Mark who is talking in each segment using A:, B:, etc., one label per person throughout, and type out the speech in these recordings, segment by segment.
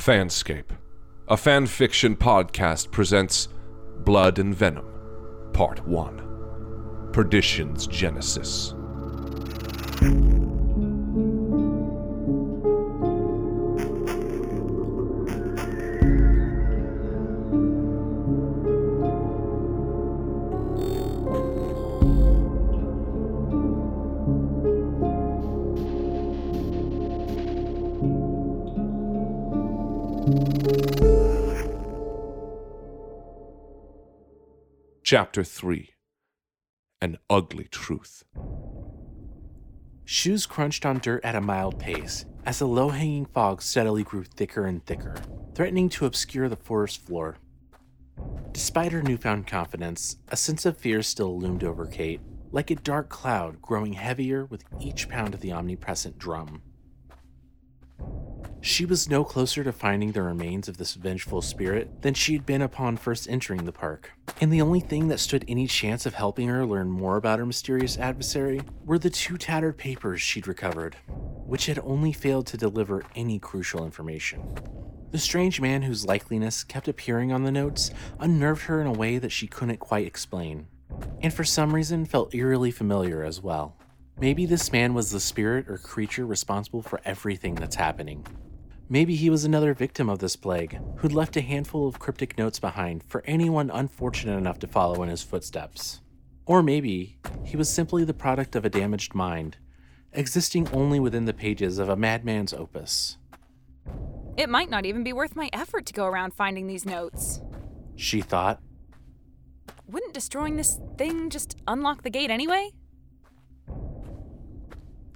A: Fanscape, a fan fiction podcast, presents Blood and Venom, Part 1 Perdition's Genesis. Chapter 3 An Ugly Truth.
B: Shoes crunched on dirt at a mild pace as the low hanging fog steadily grew thicker and thicker, threatening to obscure the forest floor. Despite her newfound confidence, a sense of fear still loomed over Kate, like a dark cloud growing heavier with each pound of the omnipresent drum. She was no closer to finding the remains of this vengeful spirit than she had been upon first entering the park. And the only thing that stood any chance of helping her learn more about her mysterious adversary were the two tattered papers she'd recovered, which had only failed to deliver any crucial information. The strange man whose likeliness kept appearing on the notes unnerved her in a way that she couldn't quite explain, and for some reason felt eerily familiar as well. Maybe this man was the spirit or creature responsible for everything that's happening. Maybe he was another victim of this plague, who'd left a handful of cryptic notes behind for anyone unfortunate enough to follow in his footsteps. Or maybe he was simply the product of a damaged mind, existing only within the pages of a madman's opus.
C: It might not even be worth my effort to go around finding these notes.
B: She thought.
C: Wouldn't destroying this thing just unlock the gate anyway?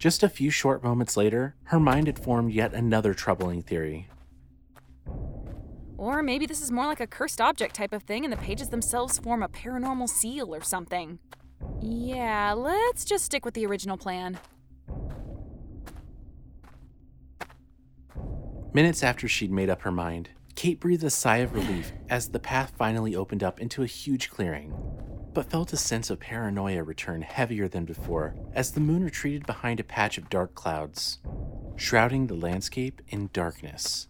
B: Just a few short moments later, her mind had formed yet another troubling theory.
C: Or maybe this is more like a cursed object type of thing, and the pages themselves form a paranormal seal or something. Yeah, let's just stick with the original plan.
B: Minutes after she'd made up her mind, Kate breathed a sigh of relief as the path finally opened up into a huge clearing, but felt a sense of paranoia return heavier than before as the moon retreated behind a patch of dark clouds, shrouding the landscape in darkness.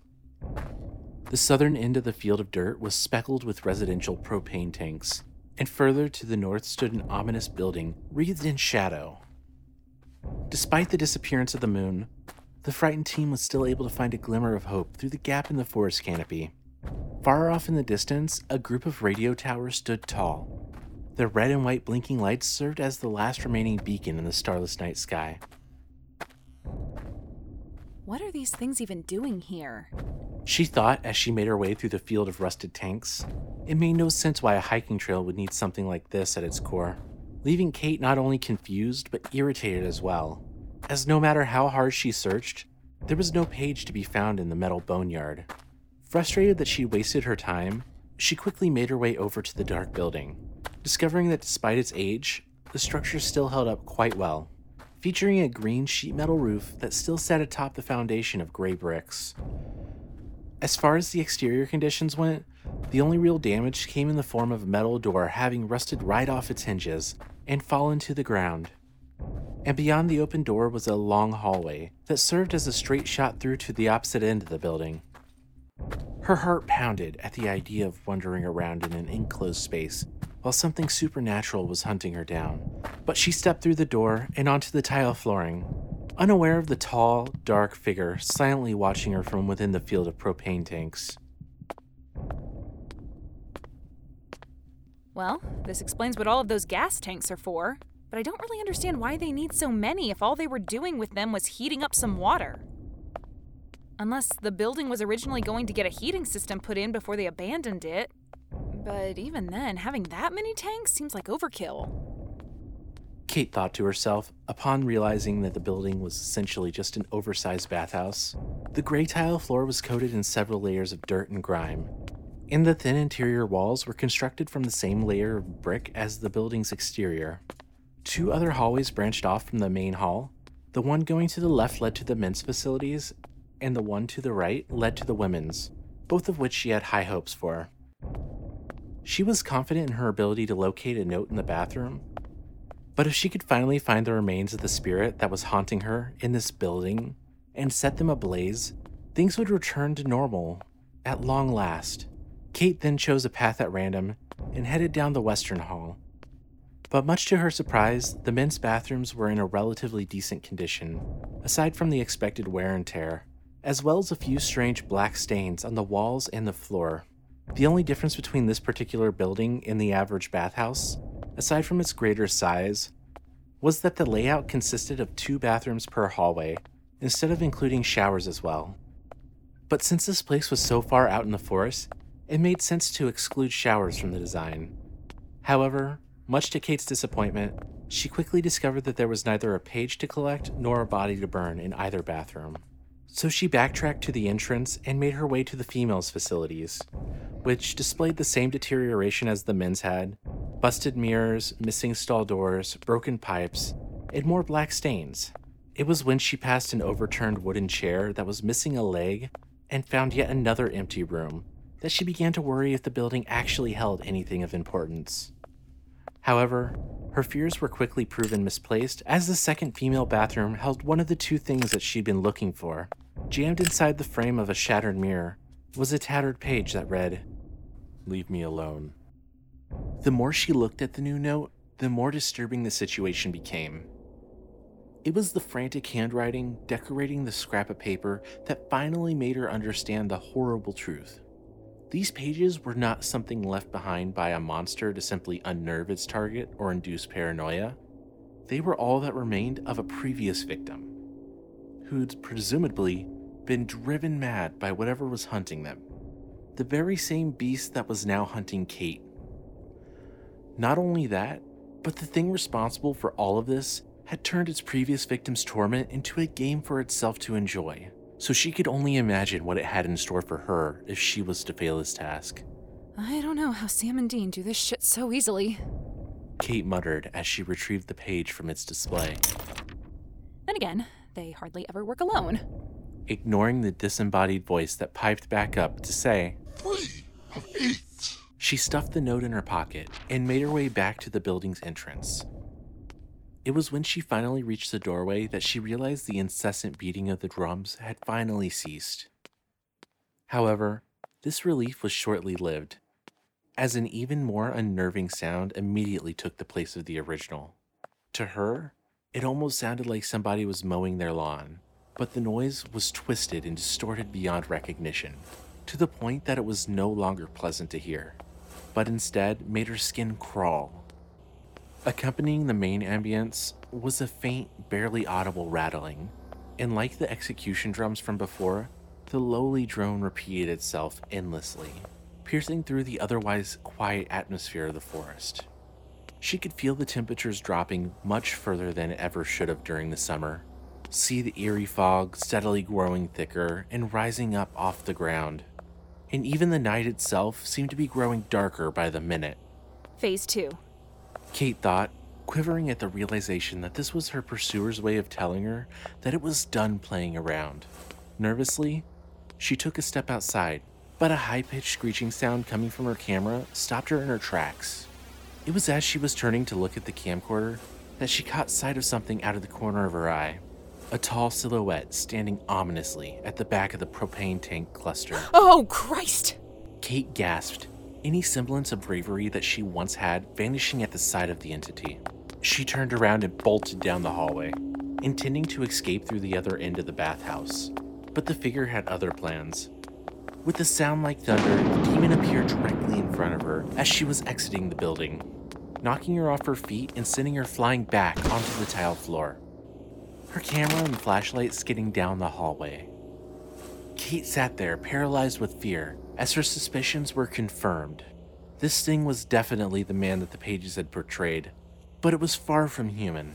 B: The southern end of the field of dirt was speckled with residential propane tanks, and further to the north stood an ominous building wreathed in shadow. Despite the disappearance of the moon, the frightened team was still able to find a glimmer of hope through the gap in the forest canopy. Far off in the distance, a group of radio towers stood tall. Their red and white blinking lights served as the last remaining beacon in the starless night sky.
C: What are these things even doing here?
B: She thought as she made her way through the field of rusted tanks. It made no sense why a hiking trail would need something like this at its core, leaving Kate not only confused but irritated as well as no matter how hard she searched, there was no page to be found in the metal boneyard. Frustrated that she wasted her time, she quickly made her way over to the dark building, discovering that despite its age, the structure still held up quite well, featuring a green sheet metal roof that still sat atop the foundation of gray bricks. As far as the exterior conditions went, the only real damage came in the form of a metal door having rusted right off its hinges and fallen to the ground and beyond the open door was a long hallway that served as a straight shot through to the opposite end of the building. Her heart pounded at the idea of wandering around in an enclosed space while something supernatural was hunting her down. But she stepped through the door and onto the tile flooring, unaware of the tall, dark figure silently watching her from within the field of propane tanks.
C: Well, this explains what all of those gas tanks are for but I don't really understand why they need so many if all they were doing with them was heating up some water. Unless the building was originally going to get a heating system put in before they abandoned it. But even then, having that many tanks seems like overkill.
B: Kate thought to herself upon realizing that the building was essentially just an oversized bathhouse. The gray tile floor was coated in several layers of dirt and grime, and the thin interior walls were constructed from the same layer of brick as the building's exterior. Two other hallways branched off from the main hall. The one going to the left led to the men's facilities, and the one to the right led to the women's, both of which she had high hopes for. She was confident in her ability to locate a note in the bathroom, but if she could finally find the remains of the spirit that was haunting her in this building and set them ablaze, Things would return to normal at long last. Kate then chose a path at random and headed down the western hall. But much to her surprise, the men's bathrooms were in a relatively decent condition, aside from the expected wear and tear, as well as a few strange black stains on the walls and the floor. The only difference between this particular building and the average bathhouse, aside from its greater size, was that the layout consisted of two bathrooms per hallway, instead of including showers as well. But since this place was so far out in the forest, it made sense to exclude showers from the design. However, much to Kate's disappointment, she quickly discovered that there was neither a page to collect nor a body to burn in either bathroom. So she backtracked to the entrance and made her way to the females' facilities, which displayed the same deterioration as the men's had busted mirrors, missing stall doors, broken pipes, and more black stains. It was when she passed an overturned wooden chair that was missing a leg and found yet another empty room that she began to worry if the building actually held anything of importance. However, her fears were quickly proven misplaced as the second female bathroom held one of the two things that she'd been looking for. Jammed inside the frame of a shattered mirror was a tattered page that read, Leave me alone. The more she looked at the new note, the more disturbing the situation became. It was the frantic handwriting decorating the scrap of paper that finally made her understand the horrible truth. These pages were not something left behind by a monster to simply unnerve its target or induce paranoia. They were all that remained of a previous victim, who'd presumably been driven mad by whatever was hunting them. The very same beast that was now hunting Kate. Not only that, but the thing responsible for all of this had turned its previous victim's torment into a game for itself to enjoy so she could only imagine what it had in store for her if she was to fail his task.
C: I don't know how Sam and Dean do this shit so easily.
B: Kate muttered as she retrieved the page from its display.
C: Then again, they hardly ever work alone.
B: Ignoring the disembodied voice that piped back up to say,
D: Three of eight.
B: She stuffed the note in her pocket and made her way back to the building's entrance. It was when she finally reached the doorway that she realized the incessant beating of the drums had finally ceased. However, this relief was shortly lived, as an even more unnerving sound immediately took the place of the original. To her, it almost sounded like somebody was mowing their lawn, but the noise was twisted and distorted beyond recognition, to the point that it was no longer pleasant to hear, but instead made her skin crawl Accompanying the main ambience was a faint, barely audible rattling, and like the execution drums from before, the lowly drone repeated itself endlessly, piercing through the otherwise quiet atmosphere of the forest. She could feel the temperatures dropping much further than it ever should have during the summer, see the eerie fog steadily growing thicker and rising up off the ground, and even the night itself seemed to be growing darker by the minute.
C: Phase 2.
B: Kate thought, quivering at the realization that this was her pursuer's way of telling her that it was done playing around. Nervously, she took a step outside, but a high pitched screeching sound coming from her camera stopped her in her tracks. It was as she was turning to look at the camcorder that she caught sight of something out of the corner of her eye a tall silhouette standing ominously at the back of the propane tank cluster.
C: Oh, Christ!
B: Kate gasped any semblance of bravery that she once had vanishing at the sight of the entity. She turned around and bolted down the hallway, intending to escape through the other end of the bathhouse. But the figure had other plans. With a sound like thunder, the demon appeared directly in front of her as she was exiting the building, knocking her off her feet and sending her flying back onto the tile floor. Her camera and flashlight skidding down the hallway. Kate sat there, paralyzed with fear, as her suspicions were confirmed. This thing was definitely the man that the pages had portrayed, but it was far from human.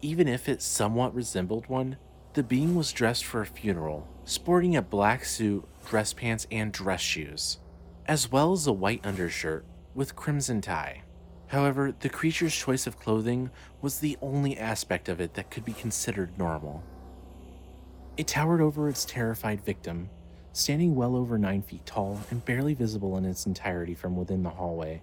B: Even if it somewhat resembled one, the being was dressed for a funeral, sporting a black suit, dress pants, and dress shoes, as well as a white undershirt with crimson tie. However, the creature's choice of clothing was the only aspect of it that could be considered normal. It towered over its terrified victim, standing well over nine feet tall and barely visible in its entirety from within the hallway.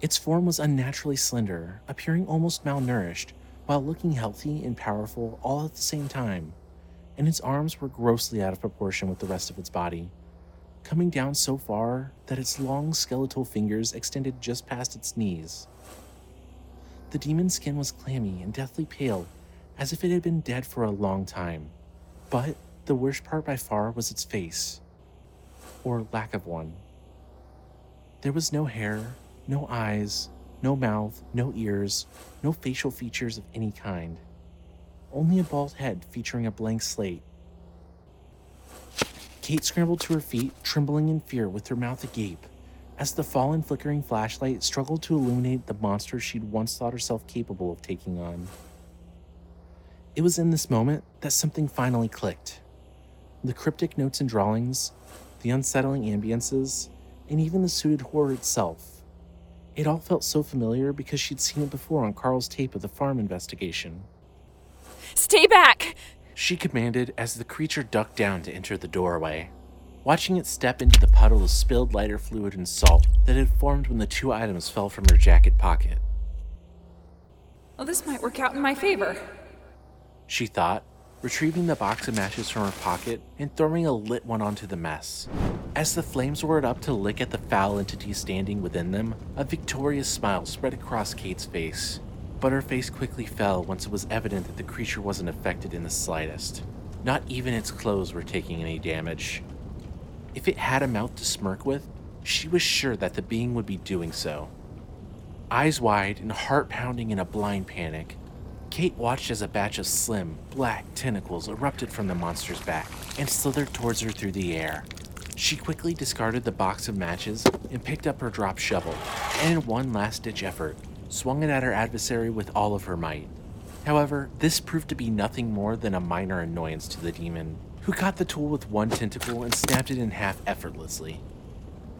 B: Its form was unnaturally slender, appearing almost malnourished, while looking healthy and powerful all at the same time, and its arms were grossly out of proportion with the rest of its body, coming down so far that its long skeletal fingers extended just past its knees. The demon's skin was clammy and deathly pale, as if it had been dead for a long time. But the worst part by far was its face, or lack of one. There was no hair, no eyes, no mouth, no ears, no facial features of any kind. Only a bald head featuring a blank slate. Kate scrambled to her feet, trembling in fear with her mouth agape, as the fallen flickering flashlight struggled to illuminate the monster she'd once thought herself capable of taking on. It was in this moment that something finally clicked. The cryptic notes and drawings, the unsettling ambiances, and even the suited horror itself. It all felt so familiar because she'd seen it before on Carl's tape of the farm investigation.
C: Stay back!
B: She commanded as the creature ducked down to enter the doorway, watching it step into the puddle of spilled lighter fluid and salt that had formed when the two items fell from her jacket pocket.
C: Well, this might work out in my favor.
B: She thought, retrieving the box of matches from her pocket and throwing a lit one onto the mess. As the flames roared up to lick at the foul entity standing within them, a victorious smile spread across Kate's face. But her face quickly fell once it was evident that the creature wasn't affected in the slightest. Not even its clothes were taking any damage. If it had a mouth to smirk with, she was sure that the being would be doing so. Eyes wide and heart pounding in a blind panic, Kate watched as a batch of slim, black tentacles erupted from the monster's back and slithered towards her through the air. She quickly discarded the box of matches and picked up her drop shovel, and in one last ditch effort, swung it at her adversary with all of her might. However, this proved to be nothing more than a minor annoyance to the demon, who caught the tool with one tentacle and snapped it in half effortlessly.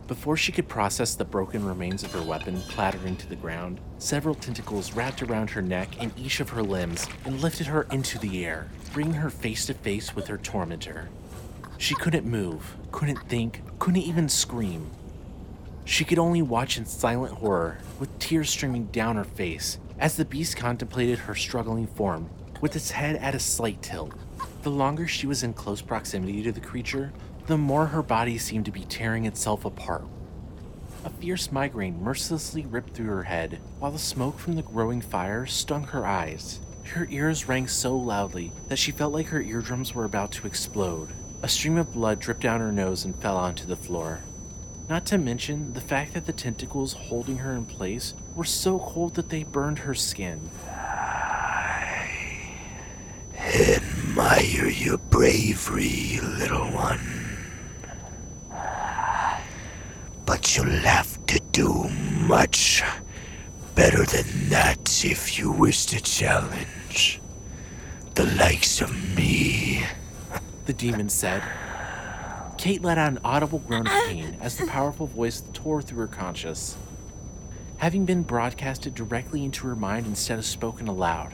B: Before she could process the broken remains of her weapon clattering to the ground, several tentacles wrapped around her neck and each of her limbs and lifted her into the air, bringing her face to face with her tormentor. She couldn't move, couldn't think, couldn't even scream. She could only watch in silent horror, with tears streaming down her face, as the beast contemplated her struggling form, with its head at a slight tilt. The longer she was in close proximity to the creature, the more her body seemed to be tearing itself apart. A fierce migraine mercilessly ripped through her head, while the smoke from the growing fire stung her eyes. Her ears rang so loudly that she felt like her eardrums were about to explode. A stream of blood dripped down her nose and fell onto the floor. Not to mention the fact that the tentacles holding her in place were so cold that they burned her skin.
D: I admire your bravery, little one. But you'll have to do much better than that if you wish to challenge the likes of me.
B: The demon said. Kate let out an audible groan of pain as the powerful voice tore through her conscious, having been broadcasted directly into her mind instead of spoken aloud.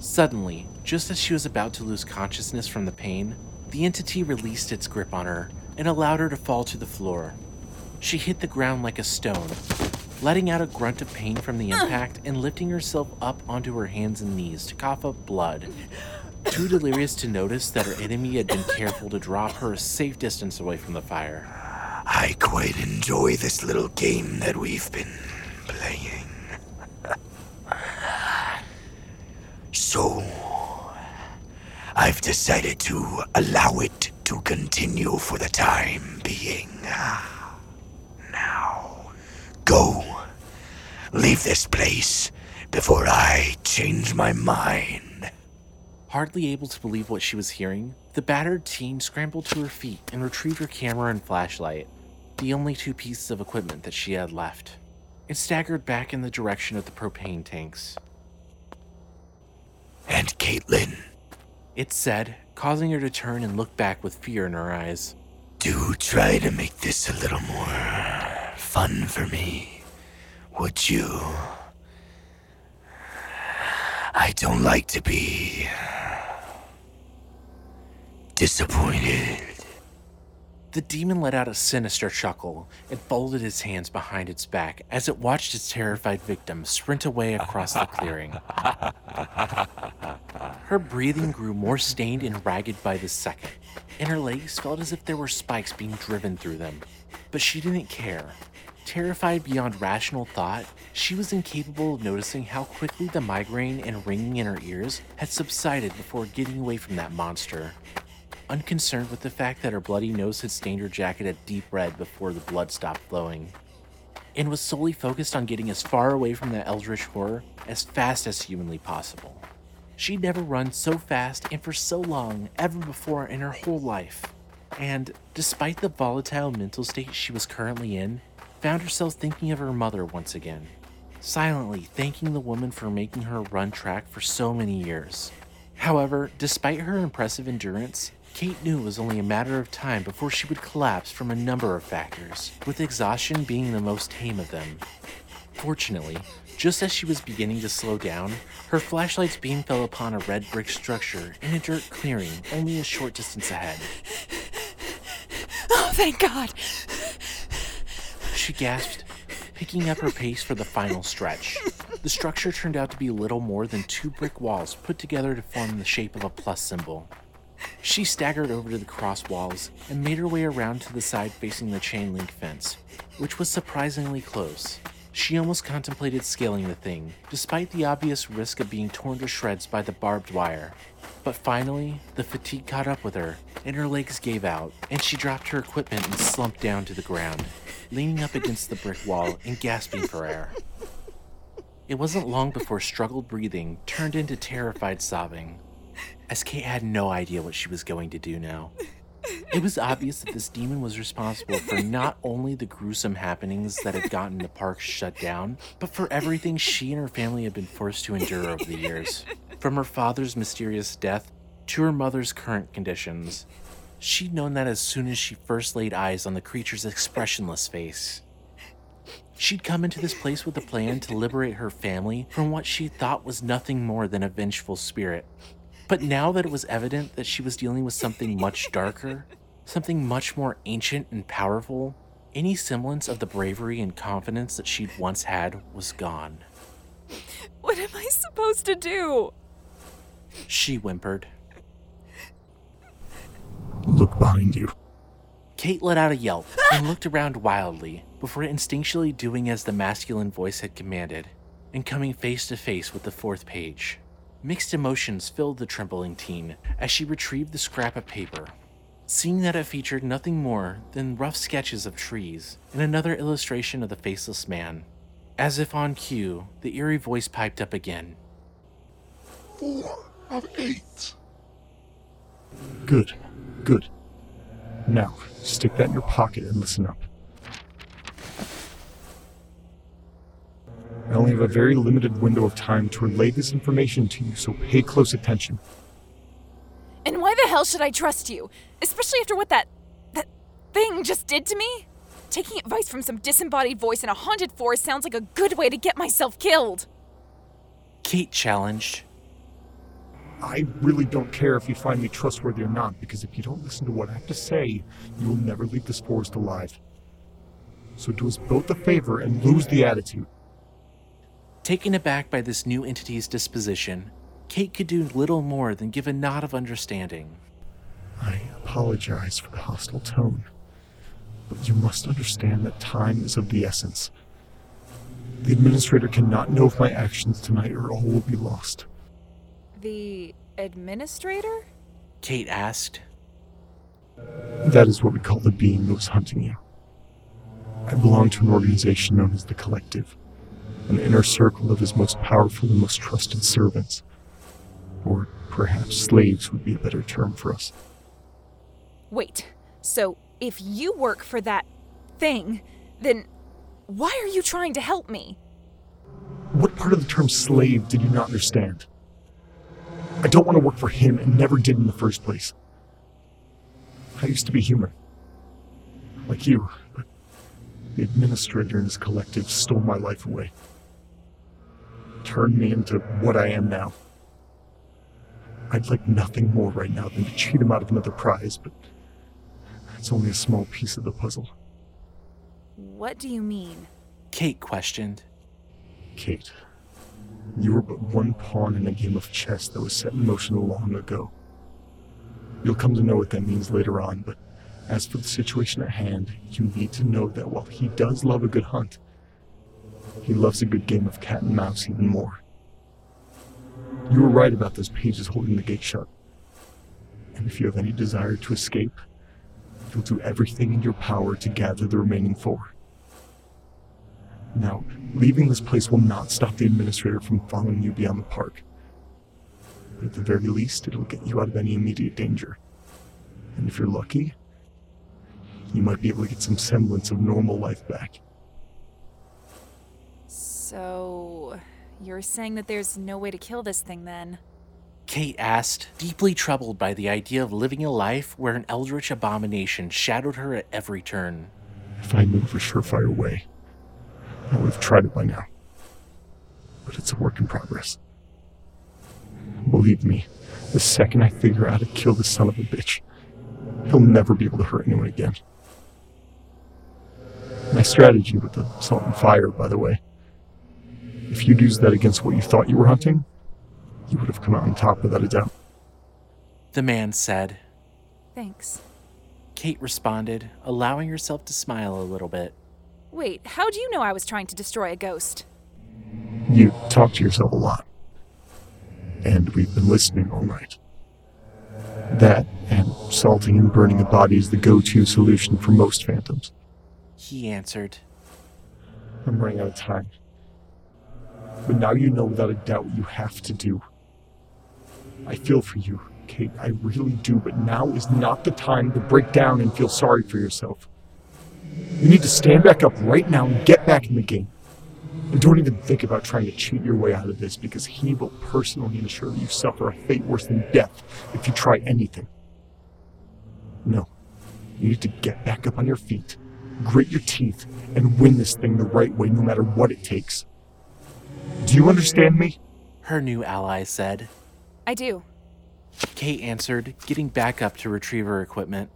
B: Suddenly, just as she was about to lose consciousness from the pain, the entity released its grip on her and allowed her to fall to the floor. She hit the ground like a stone, letting out a grunt of pain from the impact and lifting herself up onto her hands and knees to cough up blood. Too delirious to notice that her enemy had been careful to drop her a safe distance away from the fire.
D: I quite enjoy this little game that we've been playing. so, I've decided to allow it to continue for the time being. Now, go. Leave this place before I change my mind.
B: Hardly able to believe what she was hearing, the battered teen scrambled to her feet and retrieved her camera and flashlight, the only two pieces of equipment that she had left, and staggered back in the direction of the propane tanks.
D: And Caitlin,
B: It said, causing her to turn and look back with fear in her eyes.
D: do try to make this a little more fun for me, would you? I don't like to be disappointed.
B: The demon let out a sinister chuckle and folded its hands behind its back as it watched its terrified victim sprint away across the clearing. Her breathing grew more stained and ragged by the second, and her legs felt as if there were spikes being driven through them. But she didn't care. Terrified beyond rational thought, she was incapable of noticing how quickly the migraine and ringing in her ears had subsided before getting away from that monster. Unconcerned with the fact that her bloody nose had stained her jacket a deep red before the blood stopped flowing, and was solely focused on getting as far away from the eldritch horror as fast as humanly possible. She'd never run so fast and for so long ever before in her whole life. And despite the volatile mental state she was currently in, found herself thinking of her mother once again, silently thanking the woman for making her run track for so many years. However, despite her impressive endurance, Kate knew it was only a matter of time before she would collapse from a number of factors, with exhaustion being the most tame of them. Fortunately, just as she was beginning to slow down, her flashlight's beam fell upon a red brick structure in a dirt clearing only a short distance ahead.
C: Oh, thank God.
B: She gasped, picking up her pace for the final stretch. The structure turned out to be little more than two brick walls put together to form the shape of a plus symbol. She staggered over to the cross walls and made her way around to the side facing the chain link fence, which was surprisingly close. She almost contemplated scaling the thing, despite the obvious risk of being torn to shreds by the barbed wire. But finally, the fatigue caught up with her, and her legs gave out, and she dropped her equipment and slumped down to the ground, leaning up against the brick wall and gasping for air. It wasn't long before struggled breathing turned into terrified sobbing, as Kate had no idea what she was going to do now. It was obvious that this demon was responsible for not only the gruesome happenings that had gotten the park shut down, but for everything she and her family had been forced to endure over the years. From her father's mysterious death to her mother's current conditions. She'd known that as soon as she first laid eyes on the creature's expressionless face. She'd come into this place with a plan to liberate her family from what she thought was nothing more than a vengeful spirit. But now that it was evident that she was dealing with something much darker, something much more ancient and powerful, any semblance of the bravery and confidence that she'd once had was gone.
C: What am I supposed to do?
B: She whimpered.
E: Look behind you.
B: Kate let out a yelp and looked around wildly before instinctually doing as the masculine voice had commanded and coming face to face with the fourth page. Mixed emotions filled the trembling teen as she retrieved the scrap of paper, seeing that it featured nothing more than rough sketches of trees and another illustration of the faceless man. As if on cue, the eerie voice piped up again.
D: Four of eight.
E: Good. Good. Now, stick that in your pocket and listen up. I only have a very limited window of time to relay this information to you, so pay close attention.
C: And why the hell should I trust you? Especially after what that. that thing just did to me? Taking advice from some disembodied voice in a haunted forest sounds like a good way to get myself killed.
B: Kate challenged.
E: I really don't care if you find me trustworthy or not, because if you don't listen to what I have to say, you will never leave this forest alive. So do us both a favor and lose the attitude.
B: Taken aback by this new entity's disposition, Kate could do little more than give a nod of understanding.
E: I apologize for the hostile tone, but you must understand that time is of the essence. The administrator cannot know of my actions tonight, or all will be lost.
C: The administrator?
B: Kate asked.
E: That is what we call the being that was hunting you. I belong to an organization known as the Collective, an inner circle of his most powerful and most trusted servants. Or perhaps slaves would be a better term for us.
C: Wait, so if you work for that thing, then why are you trying to help me?
E: What part of the term slave did you not understand? I don't want to work for him and never did in the first place. I used to be human. Like you, but the administrator and his collective stole my life away. Turned me into what I am now. I'd like nothing more right now than to cheat him out of another prize, but It's only a small piece of the puzzle.
C: What do you mean?
B: Kate questioned.
E: Kate, you were but one pawn in a game of chess that was set in motion long ago. You'll come to know what that means later on, but as for the situation at hand, you need to know that while he does love a good hunt, he loves a good game of cat and mouse even more. You were right about those pages holding the gate shut. And if you have any desire to escape, you'll do everything in your power to gather the remaining four. Now, leaving this place will not stop the administrator from following you beyond the park. But at the very least, it'll get you out of any immediate danger. And if you're lucky, you might be able to get some semblance of normal life back.
C: So, you're saying that there's no way to kill this thing then?
B: Kate asked, deeply troubled by the idea of living a life where an eldritch abomination shadowed her at every turn.
E: If I knew of a surefire way, I would have tried it by now. But it's a work in progress. Believe me, the second I figure out how to kill this son of a bitch, he'll never be able to hurt anyone again. My strategy with the salt and fire, by the way. If you'd used that against what you thought you were hunting, you would have come out on top without a doubt.
B: The man said.
C: Thanks.
B: Kate responded, allowing herself to smile a little bit.
C: Wait, how do you know I was trying to destroy a ghost?
E: You talk to yourself a lot. And we've been listening all night. That and salting and burning a body is the go to solution for most phantoms.
B: He answered.
E: I'm running out of time. But now you know without a doubt you have to do. I feel for you, Kate. I really do, but now is not the time to break down and feel sorry for yourself. You need to stand back up right now and get back in the game. And don't even think about trying to cheat your way out of this because he will personally ensure you suffer a fate worse than death if you try anything. No. You need to get back up on your feet, grit your teeth, and win this thing the right way no matter what it takes. Do you understand me?
B: Her new ally said.
C: I do.
B: Kate answered, getting back up to retrieve her equipment.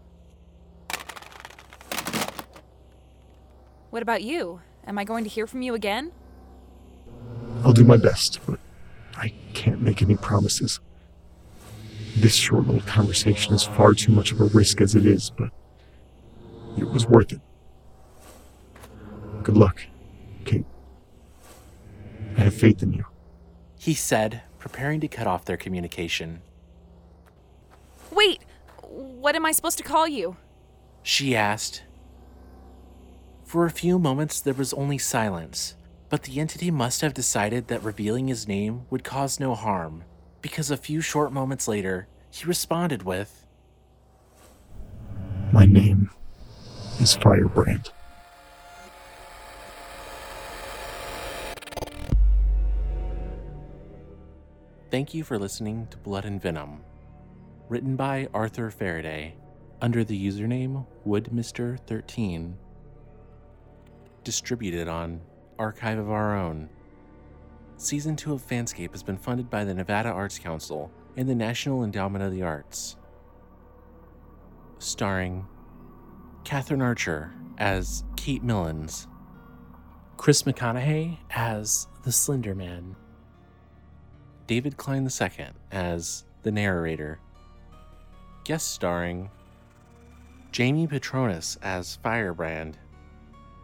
C: What about you? Am I going to hear from you again?
E: I'll do my best, but I can't make any promises. This short little conversation is far too much of a risk as it is, but it was worth it. Good luck, Kate. I have faith in you.
B: He said, preparing to cut off their communication.
C: Wait! What am I supposed to call you?
B: She asked. For a few moments, there was only silence, but the entity must have decided that revealing his name would cause no harm, because a few short moments later, he responded with,
E: My name is Firebrand.
B: Thank you for listening to Blood and Venom, written by Arthur Faraday under the username WoodMister13, distributed on Archive of Our Own. Season 2 of Fanscape has been funded by the Nevada Arts Council and the National Endowment of the Arts. Starring Katherine Archer as Kate Millins, Chris McConaughey as the Slender Man, David Klein II as the narrator, guest starring Jamie Petronis as Firebrand,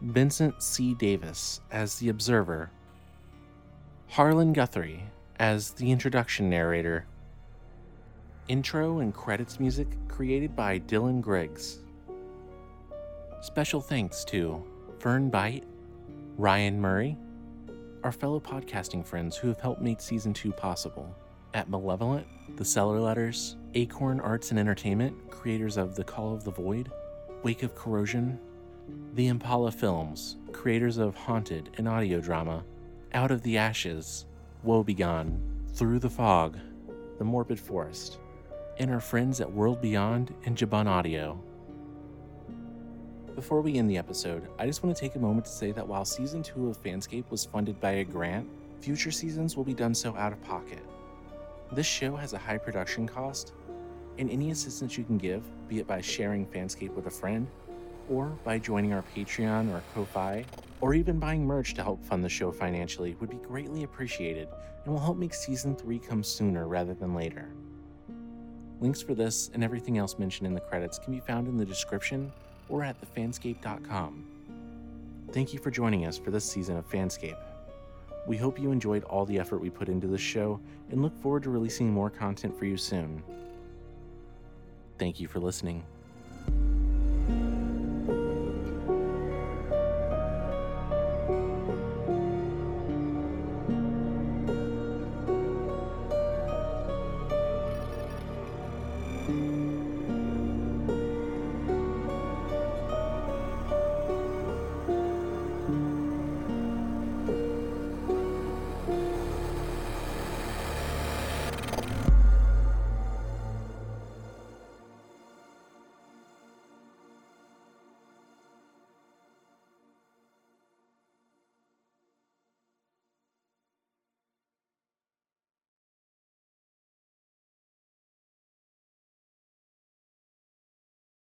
B: Vincent C. Davis as the Observer, Harlan Guthrie as the introduction narrator. Intro and credits music created by Dylan Griggs. Special thanks to Fern Bite, Ryan Murray, our fellow podcasting friends who have helped make season 2 possible. At Malevolent, The Cellar Letters, Acorn Arts and Entertainment, creators of The Call of the Void, Wake of Corrosion, The Impala Films, creators of Haunted and audio drama, Out of the Ashes, Woe Begone, Through the Fog, The Morbid Forest, and our friends at World Beyond and Jabun Audio. Before we end the episode, I just want to take a moment to say that while season 2 of Fanscape was funded by a grant, future seasons will be done so out of pocket. This show has a high production cost, And any assistance you can give, be it by sharing Fanscape with a friend, or by joining our Patreon or Ko-Fi, or even buying merch to help fund the show financially would be greatly appreciated and will help make season 3 come sooner rather than later. Links for this and everything else mentioned in the credits can be found in the description or at thefanscape.com. Thank you for joining us for this season of Fanscape. We hope you enjoyed all the effort we put into this show and look forward to releasing more content for you soon. Thank you for listening.